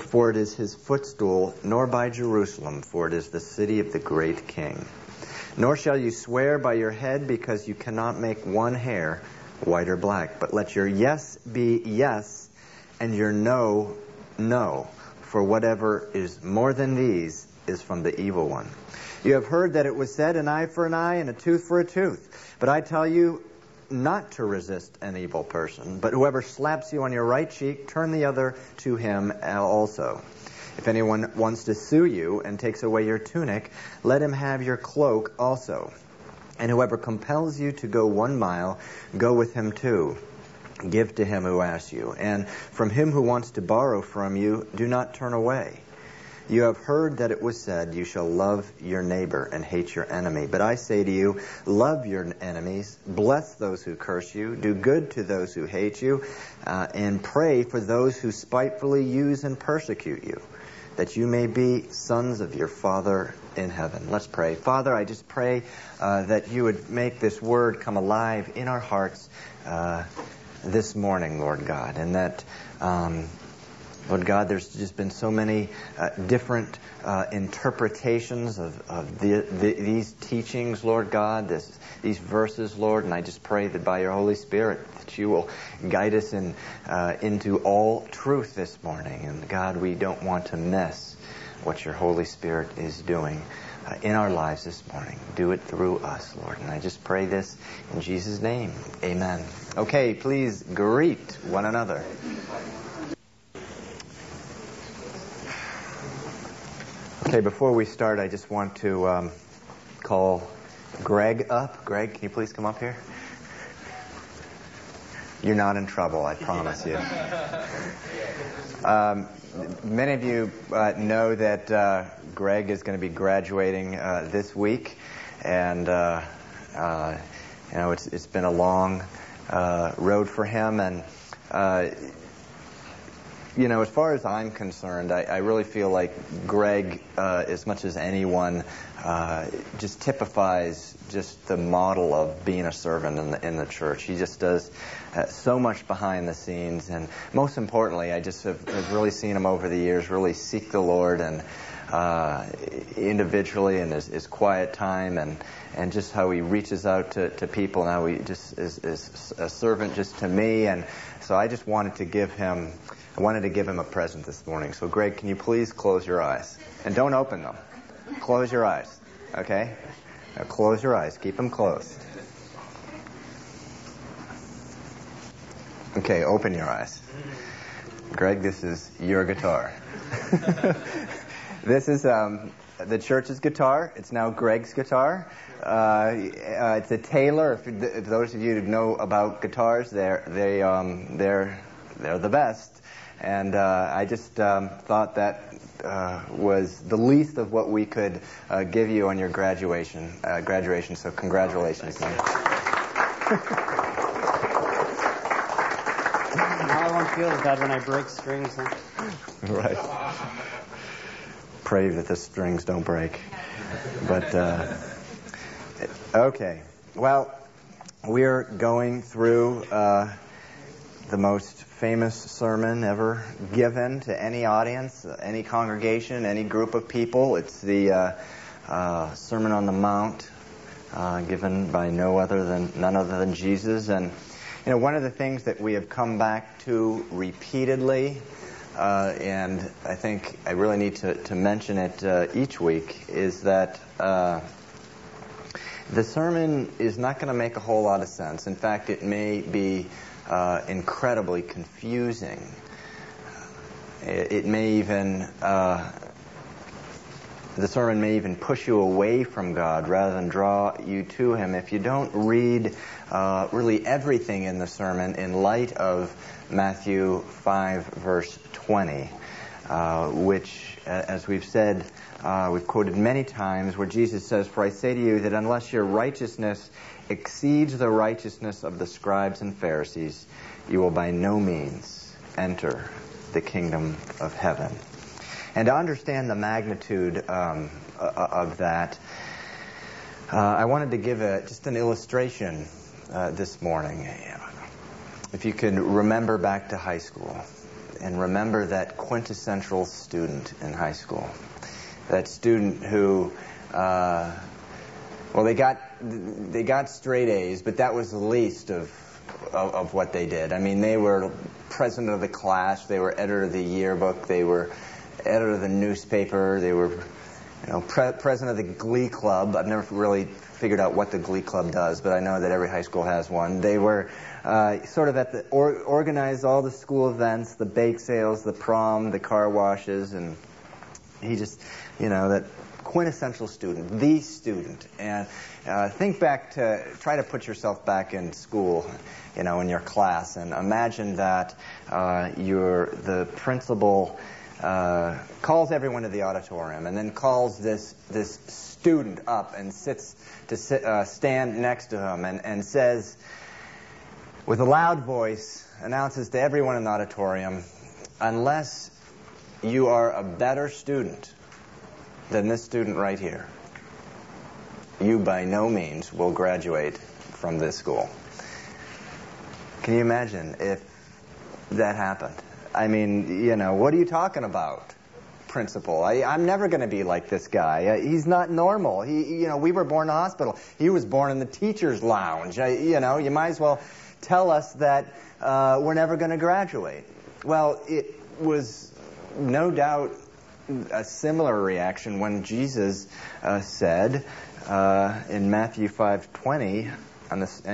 for it is his footstool, nor by Jerusalem, for it is the city of the great king. Nor shall you swear by your head, because you cannot make one hair white or black. But let your yes be yes, and your no, no. For whatever is more than these is from the evil one. You have heard that it was said, an eye for an eye and a tooth for a tooth. But I tell you, not to resist an evil person, but whoever slaps you on your right cheek, turn the other to him also. If anyone wants to sue you and takes away your tunic, let him have your cloak also. And whoever compels you to go one mile, go with him too. Give to him who asks you. And from him who wants to borrow from you, do not turn away. You have heard that it was said, You shall love your neighbor and hate your enemy. But I say to you, love your enemies, bless those who curse you, do good to those who hate you, uh, and pray for those who spitefully use and persecute you, that you may be sons of your Father in heaven. Let's pray. Father, I just pray uh, that you would make this word come alive in our hearts uh, this morning, Lord God, and that. Um, Lord God, there's just been so many uh, different uh, interpretations of, of the, the, these teachings, Lord God, this, these verses, Lord, and I just pray that by your Holy Spirit that you will guide us in, uh, into all truth this morning. And God, we don't want to miss what your Holy Spirit is doing uh, in our lives this morning. Do it through us, Lord. And I just pray this in Jesus' name. Amen. Okay, please greet one another. Okay, before we start, I just want to um, call Greg up. Greg, can you please come up here? You're not in trouble, I promise you. Um, many of you uh, know that uh, Greg is going to be graduating uh, this week, and uh, uh, you know it's it's been a long uh, road for him, and you know, as far as I'm concerned, I, I really feel like Greg, uh, as much as anyone, uh, just typifies just the model of being a servant in the, in the church. He just does uh, so much behind the scenes, and most importantly, I just have, have really seen him over the years really seek the Lord and uh, individually and his, his quiet time and and just how he reaches out to, to people now he just is, is a servant just to me and so I just wanted to give him I wanted to give him a present this morning. So, Greg, can you please close your eyes? And don't open them. Close your eyes. Okay? Now close your eyes. Keep them closed. Okay, open your eyes. Greg, this is your guitar. this is um, the church's guitar. It's now Greg's guitar. Uh, uh, it's a Taylor. If, if, those of you who know about guitars, they're they um, they're they're the best. And uh, I just um, thought that uh, was the least of what we could uh, give you on your graduation. Uh, graduation. So congratulations. now I won't feel as bad when I break strings. right. Pray that the strings don't break. But uh, okay. Well, we're going through uh, the most famous sermon ever given to any audience, any congregation, any group of people. It's the uh, uh, Sermon on the Mount, uh, given by no other than none other than Jesus. And you know, one of the things that we have come back to repeatedly, uh, and I think I really need to, to mention it uh, each week, is that uh, the sermon is not going to make a whole lot of sense. In fact, it may be uh, incredibly confusing. It, it may even, uh, the sermon may even push you away from God rather than draw you to Him if you don't read uh, really everything in the sermon in light of Matthew 5, verse 20, uh, which, as we've said, uh, we've quoted many times, where Jesus says, For I say to you that unless your righteousness exceeds the righteousness of the scribes and Pharisees, you will by no means enter the kingdom of heaven. And to understand the magnitude um, of that, uh, I wanted to give a, just an illustration uh, this morning. If you can remember back to high school, and remember that quintessential student in high school. That student who, uh, well, they got they got straight A's, but that was the least of, of, of what they did. I mean, they were president of the class, they were editor of the yearbook, they were editor of the newspaper, they were you know, pre- president of the Glee Club. I've never really figured out what the Glee Club does, but I know that every high school has one. They were uh, sort of at the or, organized all the school events, the bake sales, the prom, the car washes, and he just, you know, that quintessential student, the student. And uh, think back to try to put yourself back in school, you know, in your class, and imagine that uh, you're the principal. Uh, calls everyone to the auditorium and then calls this this student up and sits to sit, uh, stand next to him and, and says with a loud voice announces to everyone in the auditorium unless you are a better student than this student right here you by no means will graduate from this school can you imagine if that happened I mean, you know, what are you talking about? Principal. I, am never going to be like this guy. Uh, he's not normal. He, you know, we were born in a hospital. He was born in the teacher's lounge. I, you know, you might as well tell us that uh, we're never going to graduate. Well, it was no doubt a similar reaction when Jesus uh, said uh, in Matthew 5:20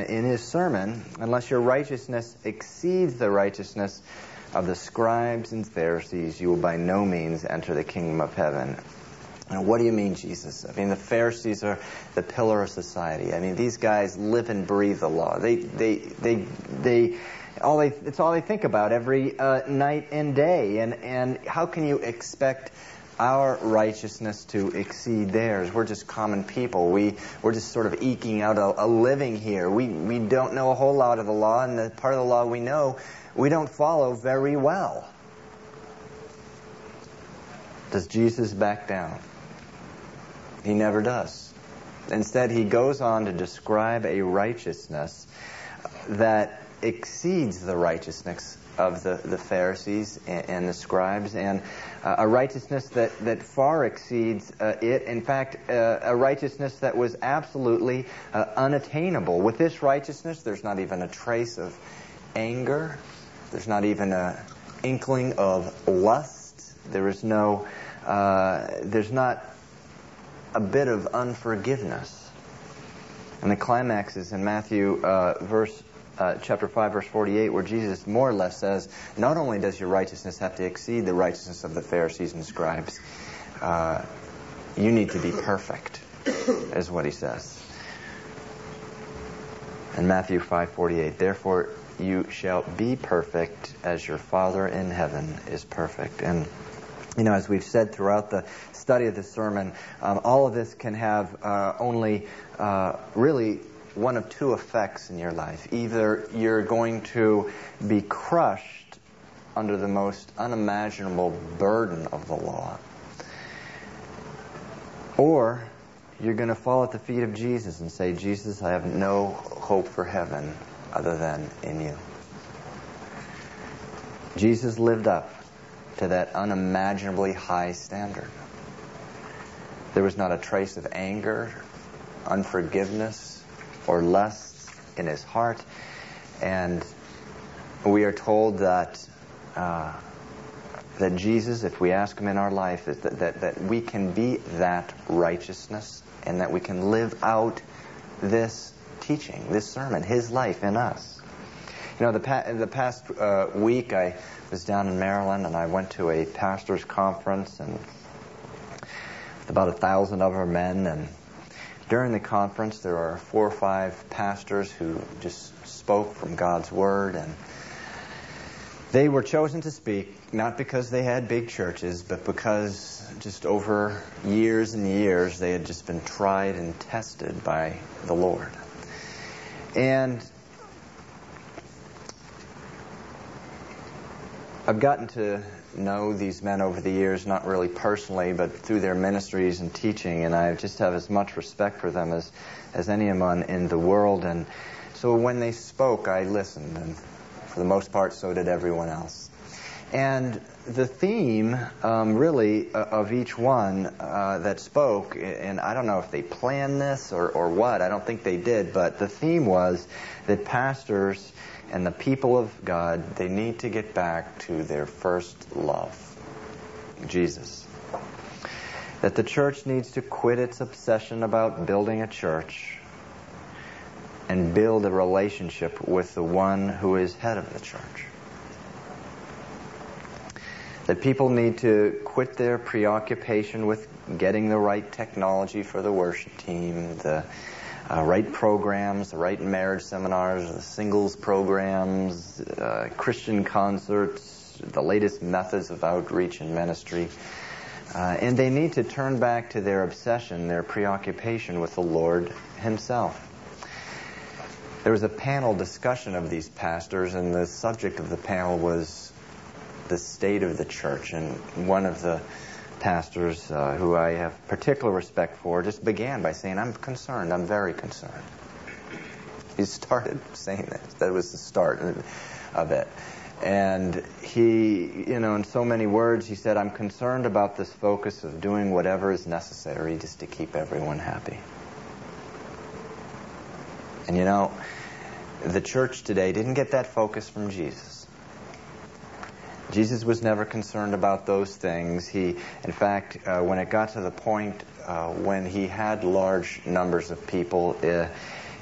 in his sermon, "Unless your righteousness exceeds the righteousness." of the scribes and Pharisees, you will by no means enter the kingdom of heaven. Now, what do you mean, Jesus? I mean, the Pharisees are the pillar of society. I mean, these guys live and breathe the law. They, they, they, they, all they, it's all they think about every uh, night and day. And, and how can you expect our righteousness to exceed theirs? We're just common people. We, we're just sort of eking out a, a living here. We, we don't know a whole lot of the law, and the part of the law we know we don't follow very well. Does Jesus back down? He never does. Instead, he goes on to describe a righteousness that exceeds the righteousness of the, the Pharisees and, and the scribes, and uh, a righteousness that, that far exceeds uh, it. In fact, uh, a righteousness that was absolutely uh, unattainable. With this righteousness, there's not even a trace of anger, there's not even an inkling of lust. There is no, uh, there's not a bit of unforgiveness. And the climax is in Matthew uh, verse uh, chapter 5 verse 48 where Jesus more or less says not only does your righteousness have to exceed the righteousness of the Pharisees and scribes uh, you need to be perfect is what he says And Matthew 5:48 therefore you shall be perfect as your Father in heaven is perfect. And, you know, as we've said throughout the study of the sermon, um, all of this can have uh, only uh, really one of two effects in your life. Either you're going to be crushed under the most unimaginable burden of the law, or you're going to fall at the feet of Jesus and say, Jesus, I have no hope for heaven other than in you. Jesus lived up to that unimaginably high standard. There was not a trace of anger, unforgiveness, or lust in his heart. And we are told that uh, that Jesus, if we ask him in our life, that, that, that we can be that righteousness and that we can live out this teaching, this sermon, his life in us. You know, the, pa- the past uh, week I was down in Maryland and I went to a pastor's conference and about a thousand our men. And during the conference, there were four or five pastors who just spoke from God's word and they were chosen to speak not because they had big churches, but because just over years and years they had just been tried and tested by the Lord. And I've gotten to know these men over the years, not really personally, but through their ministries and teaching, and I just have as much respect for them as, as anyone in the world. And so when they spoke, I listened, and for the most part, so did everyone else. And the theme, um, really, uh, of each one uh, that spoke, and I don't know if they planned this or, or what, I don't think they did, but the theme was that pastors and the people of God, they need to get back to their first love, Jesus. That the church needs to quit its obsession about building a church and build a relationship with the one who is head of the church that people need to quit their preoccupation with getting the right technology for the worship team, the uh, right programs, the right marriage seminars, the singles programs, uh, Christian concerts, the latest methods of outreach and ministry. Uh, and they need to turn back to their obsession, their preoccupation with the Lord Himself. There was a panel discussion of these pastors, and the subject of the panel was the state of the church. And one of the pastors uh, who I have particular respect for just began by saying, I'm concerned, I'm very concerned. He started saying that. That was the start of it. And he, you know, in so many words, he said, I'm concerned about this focus of doing whatever is necessary just to keep everyone happy. And you know, the church today didn't get that focus from Jesus. Jesus was never concerned about those things. He, in fact, uh, when it got to the point uh, when he had large numbers of people, uh,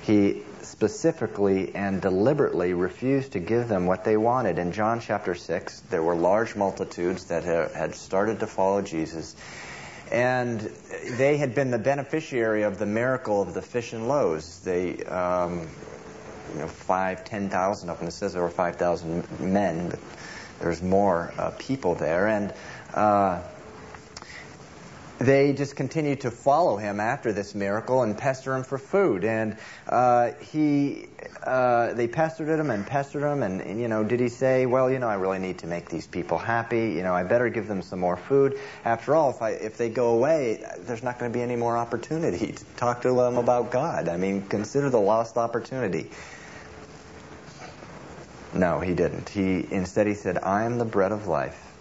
he specifically and deliberately refused to give them what they wanted. In John chapter 6, there were large multitudes that had started to follow Jesus. And they had been the beneficiary of the miracle of the fish and loaves. They, um, you know, five, ten thousand of them. It says there were five thousand men, but there's more uh, people there, and uh, they just continued to follow him after this miracle and pester him for food. And uh, he, uh, they pestered him and pestered him. And, and, you know, did he say, well, you know, I really need to make these people happy. You know, I better give them some more food. After all, if I, if they go away, there's not going to be any more opportunity to talk to them about God. I mean, consider the lost opportunity. No, he didn't. He instead he said, "I am the bread of life,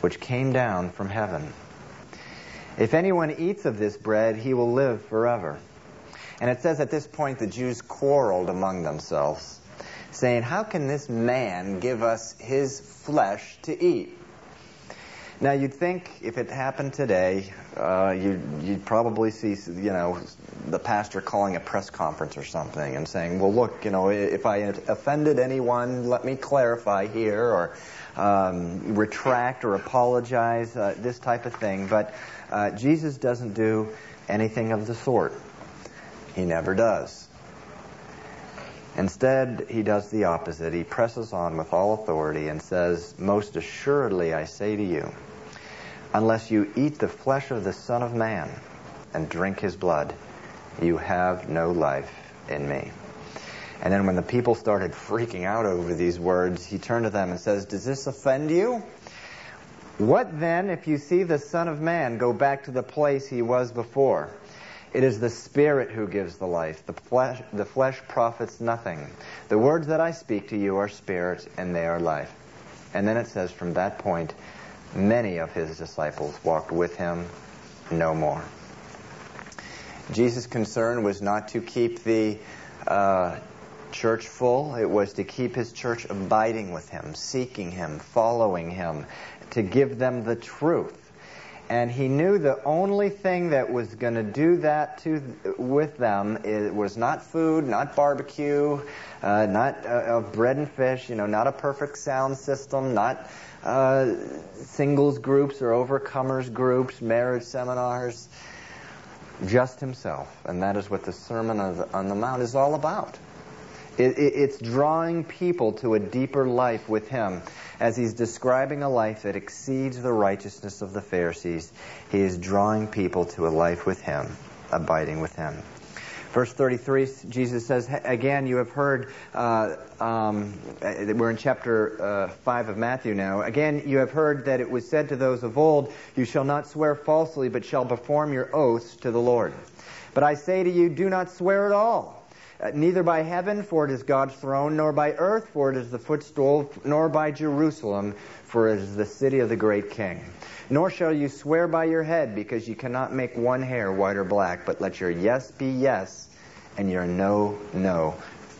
which came down from heaven. If anyone eats of this bread, he will live forever." And it says at this point the Jews quarreled among themselves, saying, "How can this man give us his flesh to eat?" Now you'd think if it happened today, uh, you'd, you'd probably see, you know, the pastor calling a press conference or something and saying, "Well, look, you know, if I offended anyone, let me clarify here, or um, retract or apologize, uh, this type of thing." But uh, Jesus doesn't do anything of the sort. He never does. Instead, he does the opposite. He presses on with all authority and says, Most assuredly I say to you, Unless you eat the flesh of the Son of Man and drink his blood, you have no life in me. And then when the people started freaking out over these words, he turned to them and says, Does this offend you? What then if you see the Son of Man go back to the place he was before? It is the Spirit who gives the life. The flesh, the flesh profits nothing. The words that I speak to you are spirit and they are life. And then it says, from that point, many of his disciples walked with him no more. Jesus' concern was not to keep the uh, church full, it was to keep his church abiding with him, seeking him, following him, to give them the truth. And he knew the only thing that was going to do that to with them it was not food, not barbecue, uh, not uh, bread and fish, you know, not a perfect sound system, not uh, singles groups or overcomers groups, marriage seminars, just himself. And that is what the Sermon on the Mount is all about. It, it, it's drawing people to a deeper life with him. As he's describing a life that exceeds the righteousness of the Pharisees, he is drawing people to a life with him, abiding with him. Verse 33, Jesus says, Again, you have heard, uh, um, we're in chapter uh, 5 of Matthew now. Again, you have heard that it was said to those of old, You shall not swear falsely, but shall perform your oaths to the Lord. But I say to you, do not swear at all Uh, neither by heaven, for it is God's throne, nor by earth, for it is the footstool, nor by Jerusalem, for it is the city of the great king. Nor shall you swear by your head, because you cannot make one hair white or black, but let your yes be yes, and your no, no.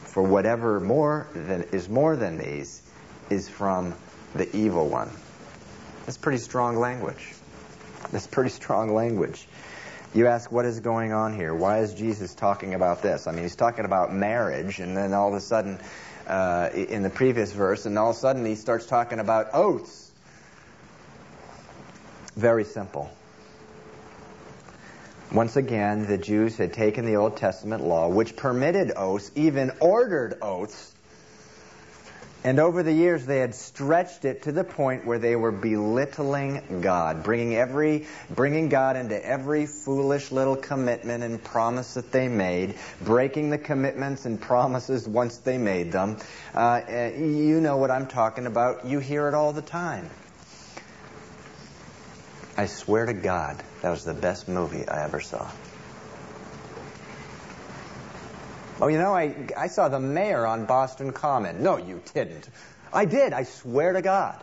For whatever more than is more than these is from the evil one. That's pretty strong language. That's pretty strong language. You ask, what is going on here? Why is Jesus talking about this? I mean, he's talking about marriage, and then all of a sudden, uh, in the previous verse, and all of a sudden he starts talking about oaths. Very simple. Once again, the Jews had taken the Old Testament law, which permitted oaths, even ordered oaths, and over the years, they had stretched it to the point where they were belittling God, bringing every, bringing God into every foolish little commitment and promise that they made, breaking the commitments and promises once they made them. Uh, you know what I'm talking about. You hear it all the time. I swear to God, that was the best movie I ever saw. Oh, you know, I, I saw the mayor on Boston Common. No, you didn't. I did, I swear to God.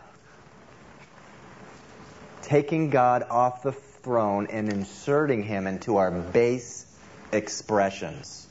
Taking God off the throne and inserting him into our base expressions.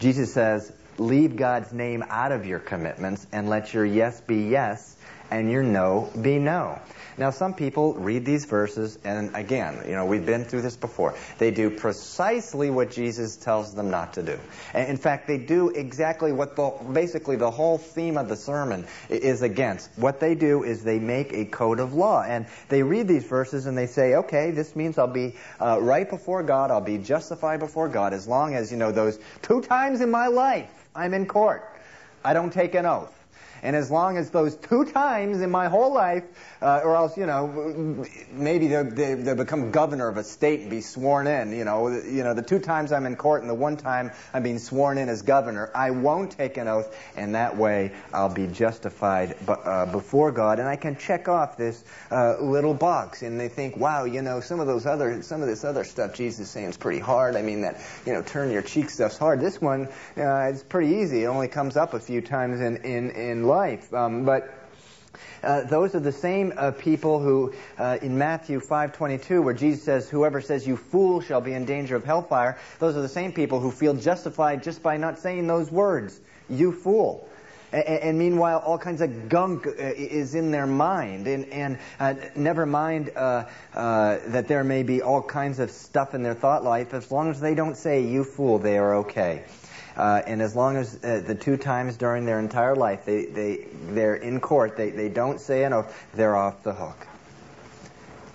Jesus says, leave God's name out of your commitments and let your yes be yes and your no be no. Now, some people read these verses, and again, you know, we've been through this before. They do precisely what Jesus tells them not to do. And in fact, they do exactly what the, basically the whole theme of the sermon is against. What they do is they make a code of law, and they read these verses and they say, okay, this means I'll be uh, right before God, I'll be justified before God as long as, you know, those two times in my life I'm in court. I don't take an oath. And as long as those two times in my whole life, uh, or else, you know, maybe they, they become governor of a state and be sworn in, you know, you know, the two times I'm in court and the one time I'm being sworn in as governor, I won't take an oath, and that way I'll be justified uh, before God, and I can check off this uh, little box. And they think, wow, you know, some of those other, some of this other stuff Jesus is saying is pretty hard. I mean, that, you know, turn your cheek stuff's hard. This one, uh, it's pretty easy. It only comes up a few times in in in life. Um, but uh, those are the same uh, people who, uh, in Matthew 5:22, where Jesus says, "Whoever says you fool shall be in danger of hellfire," those are the same people who feel justified just by not saying those words, "You fool." And, meanwhile, all kinds of gunk uh, is in their mind, and, and uh, never mind that there may be all kinds of stuff in their thought life. As long as they don't say "you fool," they are okay. Uh, and as long as uh, the two times during their entire life they, they, they're in court, they, they don't say an oath, they're off the hook.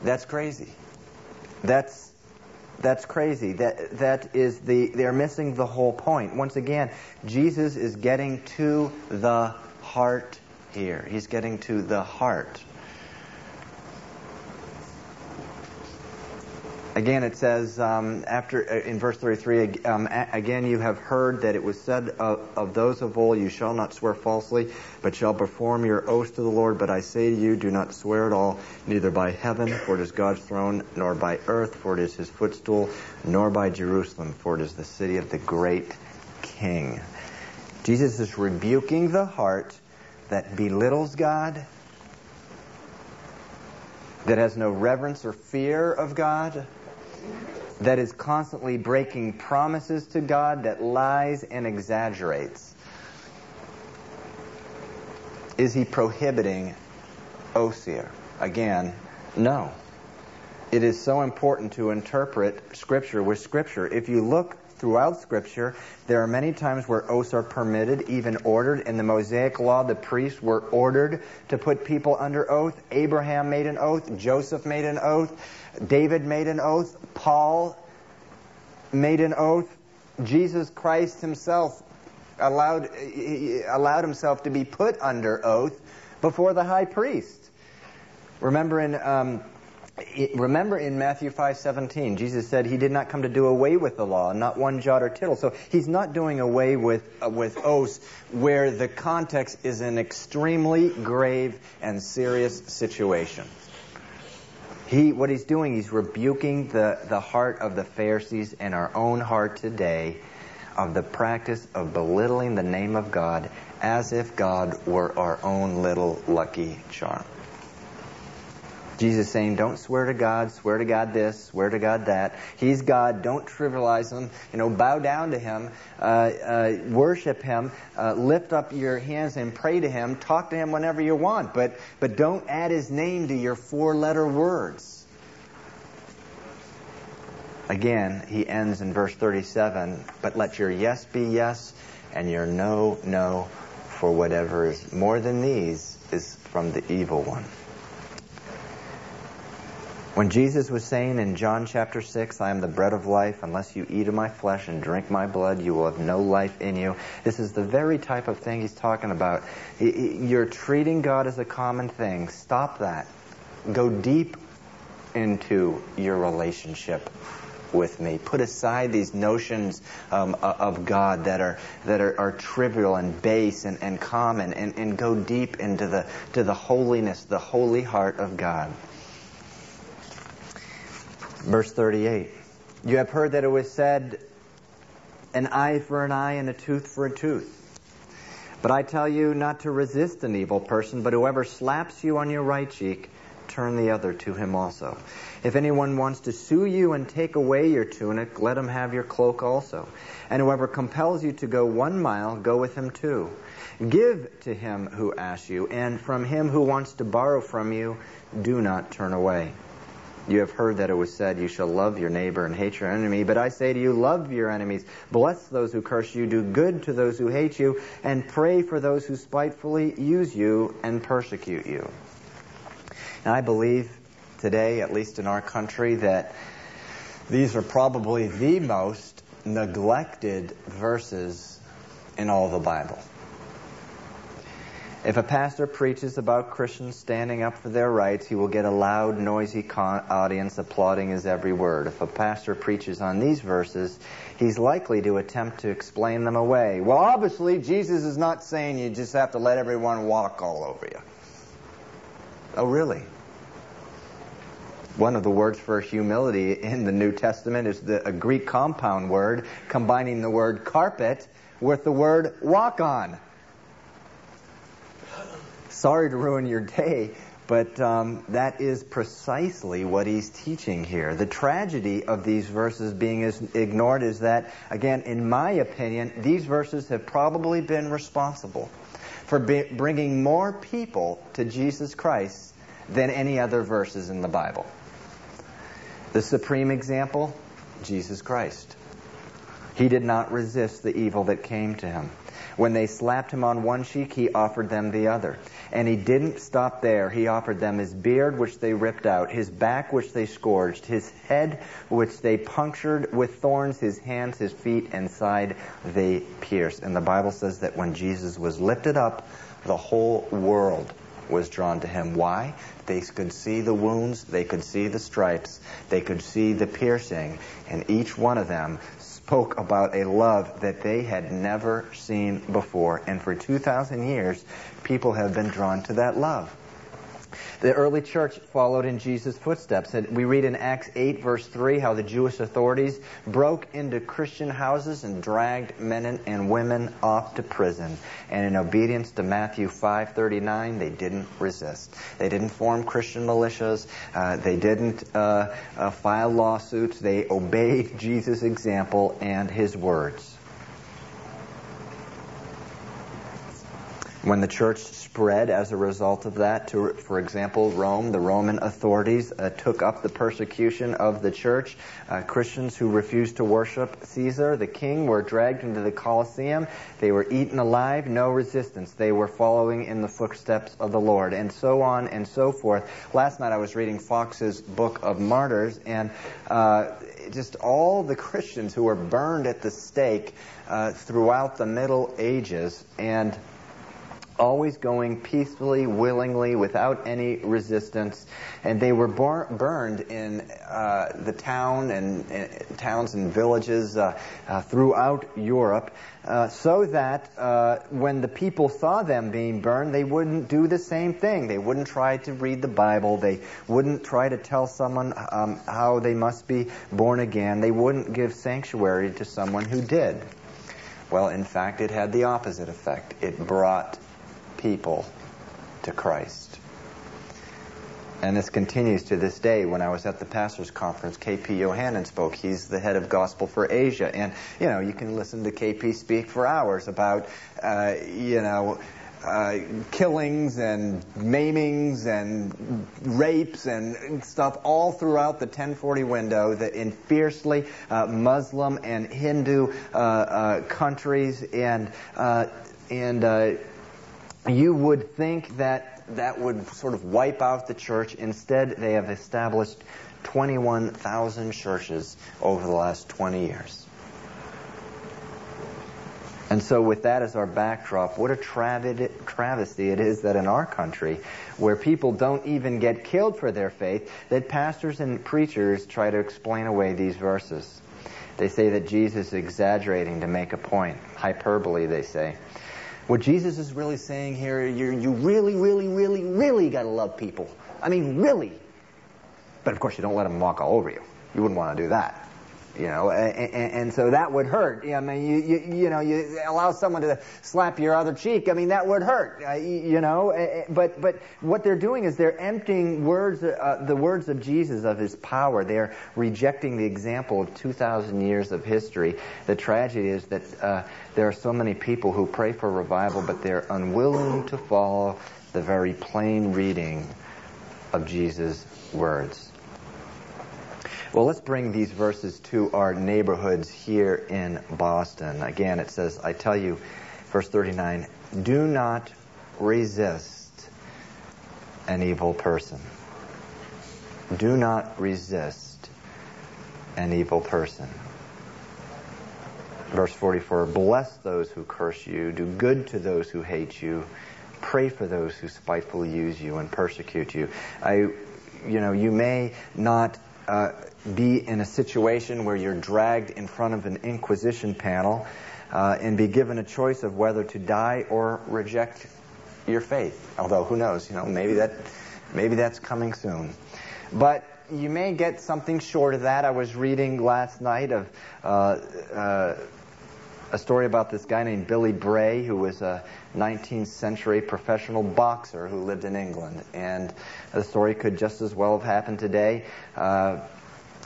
That's crazy. That's, that's crazy. That, that is the, they're missing the whole point. Once again, Jesus is getting to the heart here. He's getting to the heart. Again, it says um, after uh, in verse 33. Um, again, you have heard that it was said of, of, those of old, "You shall not swear falsely, but shall perform your oath to the Lord." But I say to you, do not swear at all, neither by heaven, for it is God's throne, nor by earth, for it is His footstool, nor by Jerusalem, for it is the city of the great King. Jesus is rebuking the heart that belittles God, that has no reverence or fear of God that is constantly breaking promises to God, that lies and exaggerates? Is he prohibiting Osir? Again, no. It is so important to interpret Scripture with Scripture. If you look throughout Scripture, there are many times where oaths are permitted, even ordered. In the Mosaic Law, the priests were ordered to put people under oath. Abraham made an oath. Joseph made an oath. David made an oath. Paul made an oath. Jesus Christ himself allowed, allowed himself to be put under oath before the high priest. Remember in, um, remember in Matthew 5:17, Jesus said he did not come to do away with the law, not one jot or tittle. So he's not doing away with uh, with oaths where the context is an extremely grave and serious situation. He, what he's doing, he's rebuking the, the heart of the Pharisees and our own heart today of the practice of belittling the name of God as if God were our own little lucky charm. Jesus saying, don't swear to God, swear to God this, swear to God that. He's God. Don't trivialize Him. You know, bow down to Him, uh, uh, worship Him, uh, lift up your hands and pray to Him. Talk to Him whenever you want, but but don't add His name to your four-letter words. Again, he ends in verse 37. But let your yes be yes, and your no no, for whatever is more than these is from the evil one. When Jesus was saying in John chapter 6, I am the bread of life, unless you eat of my flesh and drink my blood, you will have no life in you. This is the very type of thing he's talking about. You're treating God as a common thing. Stop that. Go deep into your relationship with me. Put aside these notions um, of God that are that are, are trivial and base and, and common, and, and go deep into the to the holiness, the holy heart of God. Verse 38. You have heard that it was said, an eye for an eye and a tooth for a tooth. But I tell you not to resist an evil person, but whoever slaps you on your right cheek, turn the other to him also. If anyone wants to sue you and take away your tunic, let him have your cloak also. And whoever compels you to go one mile, go with him two. Give to him who asks you, and from him who wants to borrow from you, do not turn away. You have heard that it was said, You shall love your neighbor and hate your enemy. But I say to you, love your enemies. Bless those who curse you. Do good to those who hate you. And pray for those who spitefully use you and persecute you. And I believe today, at least in our country, that these are probably the most neglected verses in all the Bible. If a pastor preaches about Christians standing up for their rights, he will get a loud, noisy con- audience applauding his every word. If a pastor preaches on these verses, he's likely to attempt to explain them away. Well, obviously, Jesus is not saying you just have to let everyone walk all over you. Oh, really? One of the words for humility in the New Testament is the, a Greek compound word combining the word carpet with the word walk on sorry to ruin your day, but um, that is precisely what he's teaching here. The tragedy of these verses being ignored is that, again, in my opinion, these verses have probably been responsible for bringing more people to Jesus Christ than any other verses in the Bible. The supreme example, Jesus Christ. He did not resist the evil that came to him. When they slapped him on one cheek, he offered them the other. And he didn't stop there. He offered them his beard, which they ripped out, his back, which they scourged, his head, which they punctured with thorns, his hands, his feet, and side they pierced. And the Bible says that when Jesus was lifted up, the whole world was drawn to him. Why? They could see the wounds, they could see the stripes, they could see the piercing, and each one of them spoke about a love that they had never seen before. And for 2,000 years, people have been drawn to that love. The early church followed in Jesus' footsteps. And we read in Acts 8, verse 3, how the Jewish authorities broke into Christian houses and dragged men and women off to prison. And in obedience to Matthew 5:39, they didn't resist. They didn't form Christian militias. Uh, they didn't uh, uh, file lawsuits. They obeyed Jesus' example and his words. When the church spread as a result of that to, for example, Rome, the Roman authorities uh, took up the persecution of the church. Uh, Christians who refused to worship Caesar, the king, were dragged into the Colosseum. They were eaten alive, no resistance. They were following in the footsteps of the Lord, and so on and so forth. Last night I was reading Fox's Book of Martyrs, and uh, just all the Christians who were burned at the stake uh, throughout the Middle Ages, and always going peacefully, willingly, without any resistance. And they were bur- burned in uh, the town and, and, towns and villages uh, uh, throughout Europe, uh, so that uh, when the people saw them being burned, they wouldn't do the same thing. They wouldn't try to read the Bible. They wouldn't try to tell someone um, how they must be born again. They wouldn't give sanctuary to someone who did. Well, in fact, it had the opposite effect. It brought people to Christ. And this continues to this day. When I was at the pastors' conference, KP Yohannan spoke. He's the head of gospel for Asia. And, you know, you can listen to KP speak for hours about, uh, you know, uh, killings and maimings and rapes and stuff all throughout the 1040 window that in fiercely uh, Muslim and Hindu uh, uh countries and uh, and you would think that that would sort of wipe out the church. Instead, they have established 21,000 churches over the last 20 years. And so, with that as our backdrop, what a travesty it is that in our country, where people don't even get killed for their faith, that pastors and preachers try to explain away these verses. They say that Jesus is exaggerating to make a point. Hyperbole, they say. What Jesus is really saying here, you, you really, really, really, really got to love people. I mean, really. But of course, you don't let them walk all over you. You wouldn't want to do that you know, and, and, so that would hurt. I mean, you, you, you know, you allow someone to slap your other cheek. I mean, that would hurt, uh, you know. But but what they're doing is they're emptying words, uh, the words of Jesus of His power. They're rejecting the example of 2,000 years of history. The tragedy is that uh, there are so many people who pray for revival, but they're unwilling to follow the very plain reading of Jesus' words. Well, let's bring these verses to our neighborhoods here in Boston. Again, it says, I tell you, verse 39, do not resist an evil person. Do not resist an evil person. Verse 44, bless those who curse you, do good to those who hate you, pray for those who spitefully use you and persecute you. I, you know, you may not uh, be in a situation where you're dragged in front of an inquisition panel uh, and be given a choice of whether to die or reject your faith. Although who knows, you know, maybe that maybe that's coming soon. But you may get something short of that. I was reading last night of uh, uh, a story about this guy named Billy Bray, who was a 19th century professional boxer who lived in England. And the story could just as well have happened today. Uh,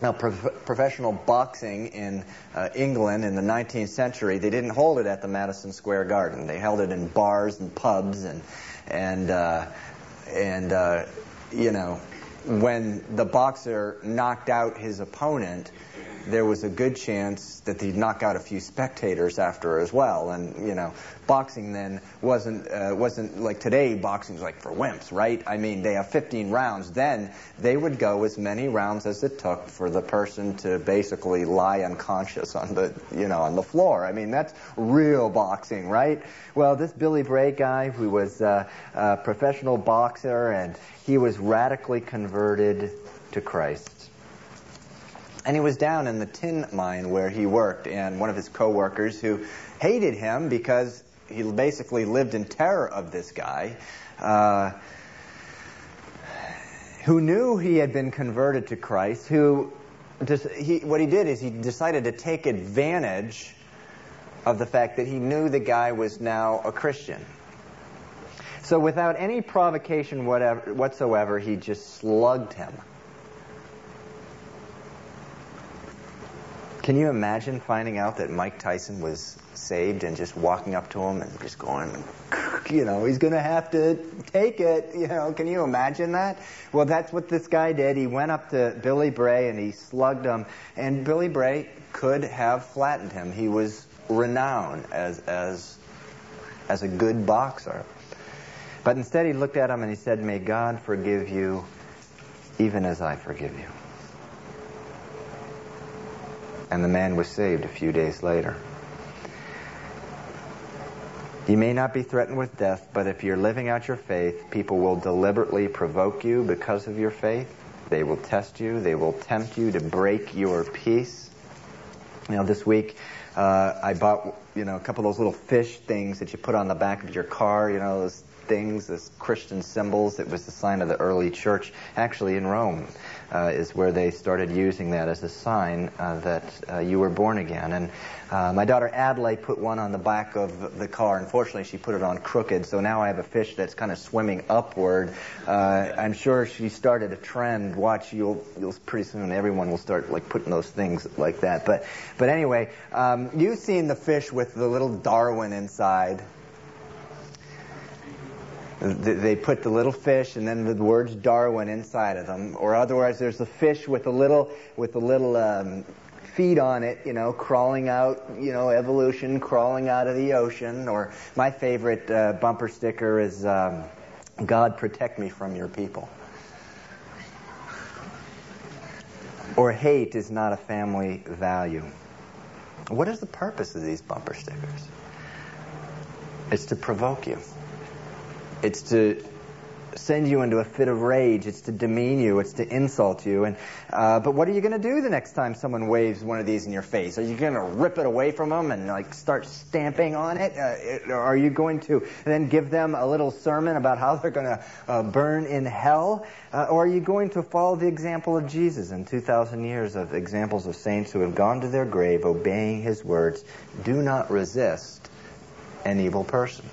now, prof- professional boxing in uh, England in the 19th century, they didn't hold it at the Madison Square Garden. They held it in bars and pubs, and and uh, and uh, you know, when the boxer knocked out his opponent, there was a good chance that he'd knock out a few spectators after as well. And you know, boxing then wasn't uh, wasn't like today. Boxing's like for wimps, right? I mean, they have 15 rounds. Then they would go as many rounds as it took for the person to basically lie unconscious on the you know on the floor. I mean, that's real boxing, right? Well, this Billy Bray guy, who was uh, a professional boxer, and he was radically converted to Christ. And he was down in the tin mine where he worked, and one of his coworkers who hated him because he basically lived in terror of this guy, uh, who knew he had been converted to Christ, who just, he, what he did is he decided to take advantage of the fact that he knew the guy was now a Christian. So without any provocation whatever, whatsoever, he just slugged him. Can you imagine finding out that Mike Tyson was saved and just walking up to him and just going, you know, he's going to have to take it. You know, can you imagine that? Well, that's what this guy did. He went up to Billy Bray and he slugged him, and Billy Bray could have flattened him. He was renowned as as as a good boxer. But instead, he looked at him and he said, "May God forgive you, even as I forgive you." And the man was saved a few days later. You may not be threatened with death, but if you're living out your faith, people will deliberately provoke you because of your faith. They will test you. They will tempt you to break your peace. Know, this week uh, I bought you know a couple of those little fish things that you put on the back of your car. You know, those things those Christian symbols. It was the sign of the early church, actually in Rome uh, is where they started using that as a sign uh, that uh, you were born again. And uh, my daughter Adelaide put one on the back of the car. Unfortunately, she put it on crooked, so now I have a fish that's kind of swimming upward. Uh, I'm sure she started a trend. Watch, you'll, you'll pretty soon everyone will start like putting those things like that. But, but anyway, um, you've seen the fish with the little Darwin inside they put the little fish and then the words Darwin inside of them, or otherwise there's a fish with a little with a little um, feet on it, you know, crawling out, you know, evolution crawling out of the ocean. Or my favorite uh, bumper sticker is um, God protect me from your people. Or hate is not a family value. What is the purpose of these bumper stickers? It's to provoke you. It's to send you into a fit of rage. It's to demean you. It's to insult you. And uh, but what are you going to do the next time someone waves one of these in your face? Are you going to rip it away from them and like start stamping on it? Uh, are you going to then give them a little sermon about how they're going to uh, burn in hell? Uh, or are you going to follow the example of Jesus in 2,000 years of examples of saints who have gone to their grave obeying His words? Do not resist an evil person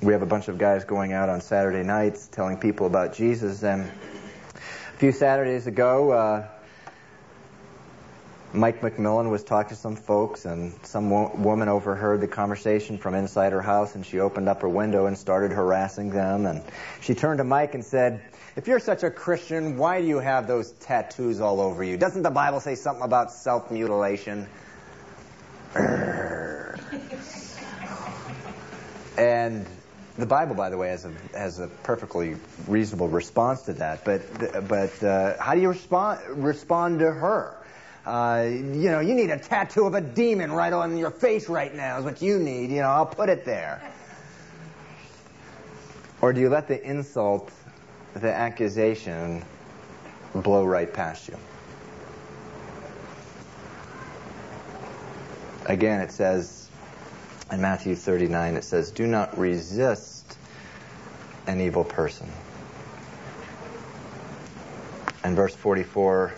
we have a bunch of guys going out on Saturday nights telling people about Jesus. And a few Saturdays ago, uh, Mike McMillan was talking to some folks, and some wo- woman overheard the conversation from inside her house, and she opened up her window and started harassing them. And she turned to Mike and said, If you're such a Christian, why do you have those tattoos all over you? Doesn't the Bible say something about self mutilation? and the Bible, by the way, has a has a perfectly reasonable response to that. But but uh, how do you respond respond to her? Uh, you know, you need a tattoo of a demon right on your face right now is what you need. You know, I'll put it there. Or do you let the insult, the accusation, blow right past you? Again, it says in Matthew 39, it says, Do not resist an evil person. And verse 44,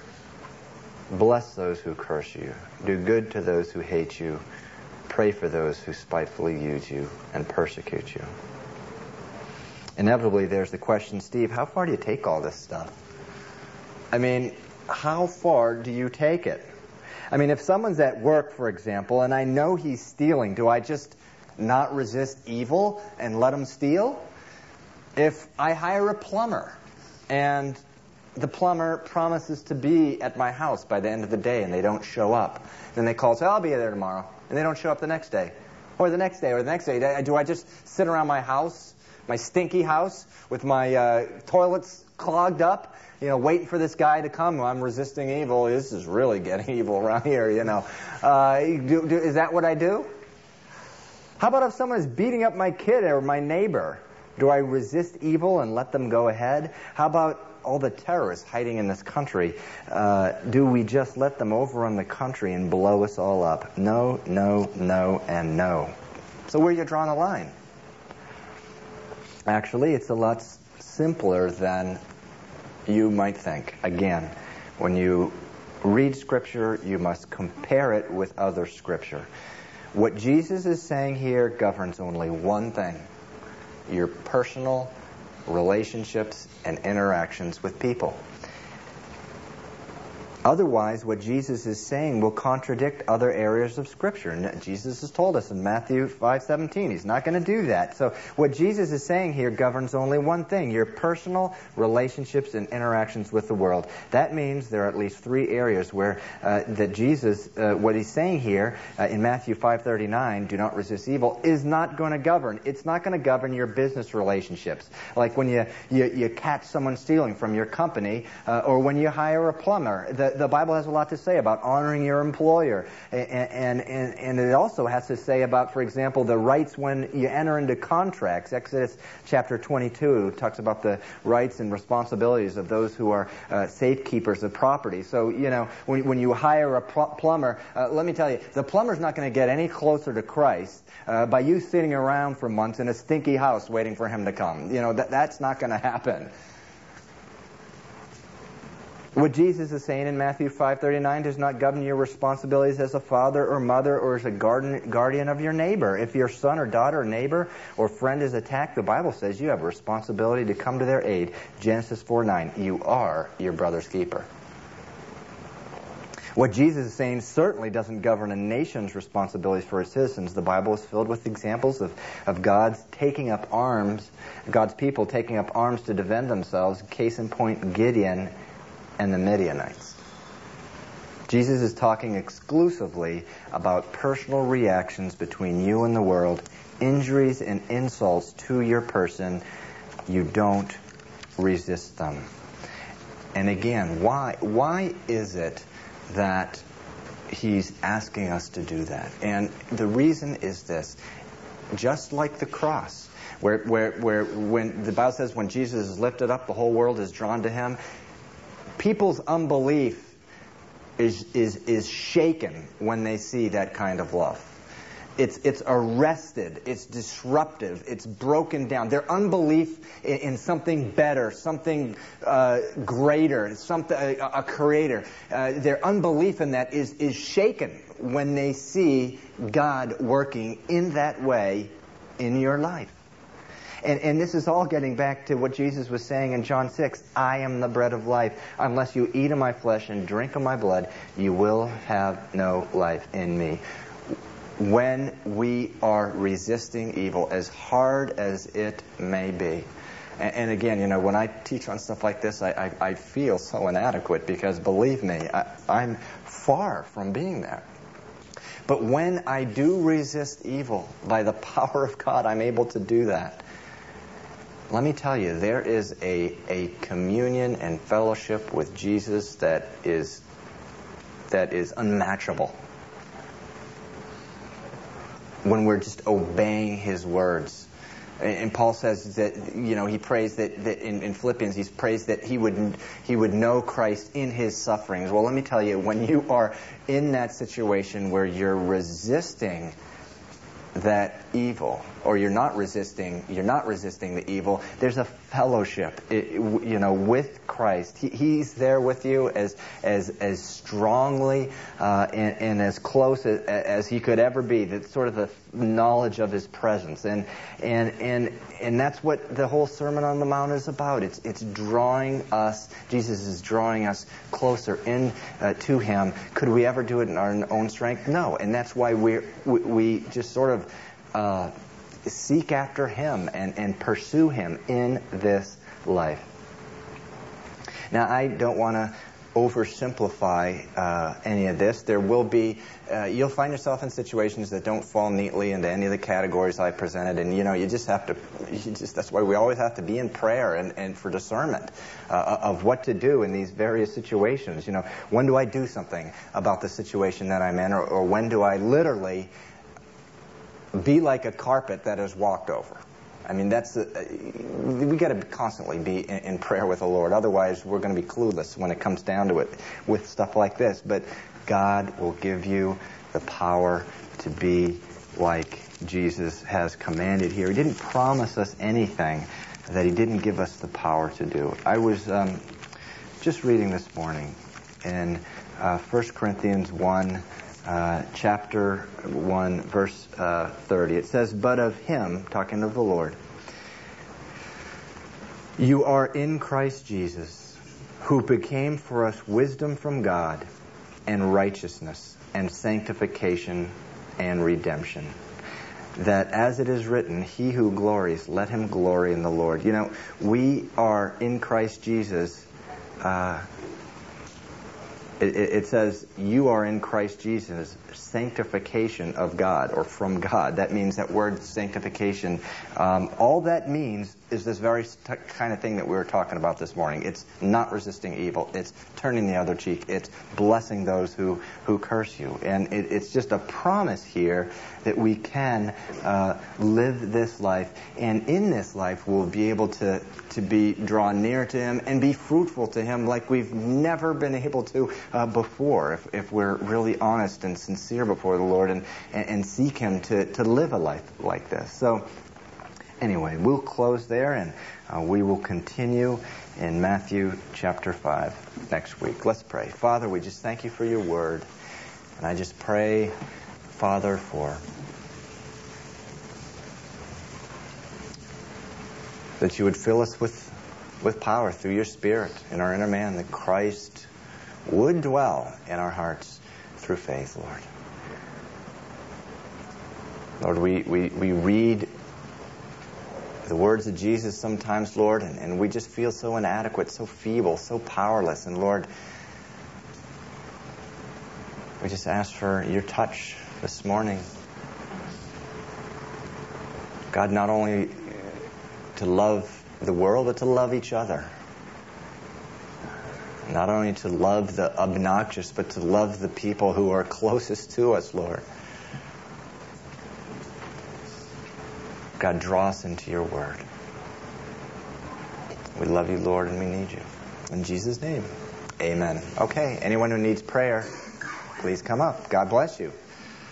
Bless those who curse you, do good to those who hate you, pray for those who spitefully use you and persecute you. Inevitably, there's the question, Steve, how far do you take all this stuff? I mean, how far do you take it? I mean, if someone's at work, for example, and I know he's stealing, do I just not resist evil and let him steal? If I hire a plumber and the plumber promises to be at my house by the end of the day and they don't show up, then they call and say, I'll be there tomorrow, and they don't show up the next day. Or the next day, or the next day. Do I just sit around my house, my stinky house, with my uh, toilets clogged up you know, waiting for this guy to come. I'm resisting evil. This is really getting evil around here, you know. Uh, do, do, is that what I do? How about if someone is beating up my kid or my neighbor? Do I resist evil and let them go ahead? How about all the terrorists hiding in this country? Uh, do we just let them overrun the country and blow us all up? No, no, no, and no. So where are you drawing the line? Actually, it's a lot simpler than you might think. Again, when you read Scripture, you must compare it with other Scripture. What Jesus is saying here governs only one thing your personal relationships and interactions with people. Otherwise, what Jesus is saying will contradict other areas of Scripture. And Jesus has told us in Matthew 5:17, he's not going to do that. So, what Jesus is saying here governs only one thing: your personal relationships and interactions with the world. That means there are at least three areas where uh, that Jesus, uh, what he's saying here uh, in Matthew 5:39, "Do not resist evil," is not going to govern. It's not going to govern your business relationships, like when you you, you catch someone stealing from your company, uh, or when you hire a plumber. The, the, Bible has a lot to say about honoring your employer. And, and, and it also has to say about, for example, the rights when you enter into contracts. Exodus chapter 22 talks about the rights and responsibilities of those who are uh, safekeepers of property. So, you know, when, when you hire a pl- plumber, uh, let me tell you, the plumber's not going to get any closer to Christ uh, by you sitting around for months in a stinky house waiting for him to come. You know, that, that's not going to happen. What Jesus is saying in Matthew 5:39 does not govern your responsibilities as a father or mother or as a guardian of your neighbor. If your son or daughter or neighbor or friend is attacked, the Bible says you have a responsibility to come to their aid. Genesis 4:9. You are your brother's keeper. What Jesus is saying certainly doesn't govern a nation's responsibilities for its citizens. The Bible is filled with examples of, of God's taking up arms, God's people taking up arms to defend themselves. Case in point, Gideon and the Midianites. Jesus is talking exclusively about personal reactions between you and the world, injuries and insults to your person. You don't resist them. And again, why why is it that he's asking us to do that? And the reason is this. Just like the cross, where, where, where when the Bible says when Jesus is lifted up, the whole world is drawn to him people's unbelief is, is, is shaken when they see that kind of love. It's, it's arrested, it's disruptive, it's broken down. Their unbelief in, in something better, something uh, greater, something, a, a creator, uh, their unbelief in that is, is shaken when they see God working in that way in your life. And, and this is all getting back to what Jesus was saying in John 6 I am the bread of life. Unless you eat of my flesh and drink of my blood, you will have no life in me. When we are resisting evil, as hard as it may be, and, again, you know, when I teach on stuff like this, I, I, I feel so inadequate because believe me, I, I'm far from being there. But when I do resist evil by the power of God, I'm able to do that let me tell you, there is a, a communion and fellowship with Jesus that is, that is unmatchable. When we're just obeying his words. And Paul says that, you know, he prays that, that in, in Philippians, he prays that he would, he would know Christ in his sufferings. Well, let me tell you, when you are in that situation where you're resisting that evil or you're not resisting you're not resisting the evil there's a fellowship you know with Christ. He, he's there with you as as as strongly uh, and, and, as close as, as, he could ever be. That's sort of the knowledge of his presence. And and and and that's what the whole sermon on the mount is about. It's it's drawing us Jesus is drawing us closer in uh, to him. Could we ever do it in our own strength? No. And that's why we we just sort of uh, seek after Him and, and pursue Him in this life. Now, I don't want to oversimplify uh, any of this. There will be, uh, you'll find yourself in situations that don't fall neatly into any of the categories I presented, and you know, you just have to, just that's why we always have to be in prayer and, and for discernment uh, of what to do in these various situations. You know, when do I do something about the situation that I'm in, or, or when do I literally be like a carpet that is walked over. I mean, that's the, we got to constantly be in, in, prayer with the Lord. Otherwise, we're going to be clueless when it comes down to it with stuff like this. But God will give you the power to be like Jesus has commanded here. He didn't promise us anything that He didn't give us the power to do. I was um, just reading this morning in uh, 1 Corinthians 1 uh, chapter 1, verse uh, 30. It says, But of him, talking of the Lord, you are in Christ Jesus, who became for us wisdom from God, and righteousness, and sanctification, and redemption. That as it is written, he who glories, let him glory in the Lord. You know, we are in Christ Jesus. Uh, It, it, it says, You are in Christ Jesus, sanctification of God, or from God. That means that word sanctification. Um, all that means is this very kind of thing that we were talking about this morning. It's not resisting evil. It's turning the other cheek. It's blessing those who, who curse you. And it, it's just a promise here that we can uh, live this life. And in this life, we'll be able to, to be drawn near to Him and be fruitful to Him like we've never been able to uh, before if, if we're really honest and sincere before the Lord and, and, and seek Him to, to live a life like this. So, anyway, we'll close there and uh, we will continue in Matthew chapter 5 next week. Let's pray. Father, we just thank you for your word. And I just pray, Father, for that you would fill us with, with power through your Spirit in our inner man, that Christ would dwell in our hearts through faith, Lord. Lord, we, we, we read the words of Jesus sometimes, Lord, and, and we just feel so inadequate, so feeble, so powerless. And Lord, we just ask for your touch this morning. God, not only to love the world, but to love each other. Not only to love the obnoxious, but to love the people who are closest to us, Lord. God, draw us into your word. We love you, Lord, and we need you. In Jesus' name, amen. Okay, anyone who needs prayer, please come up. God bless you.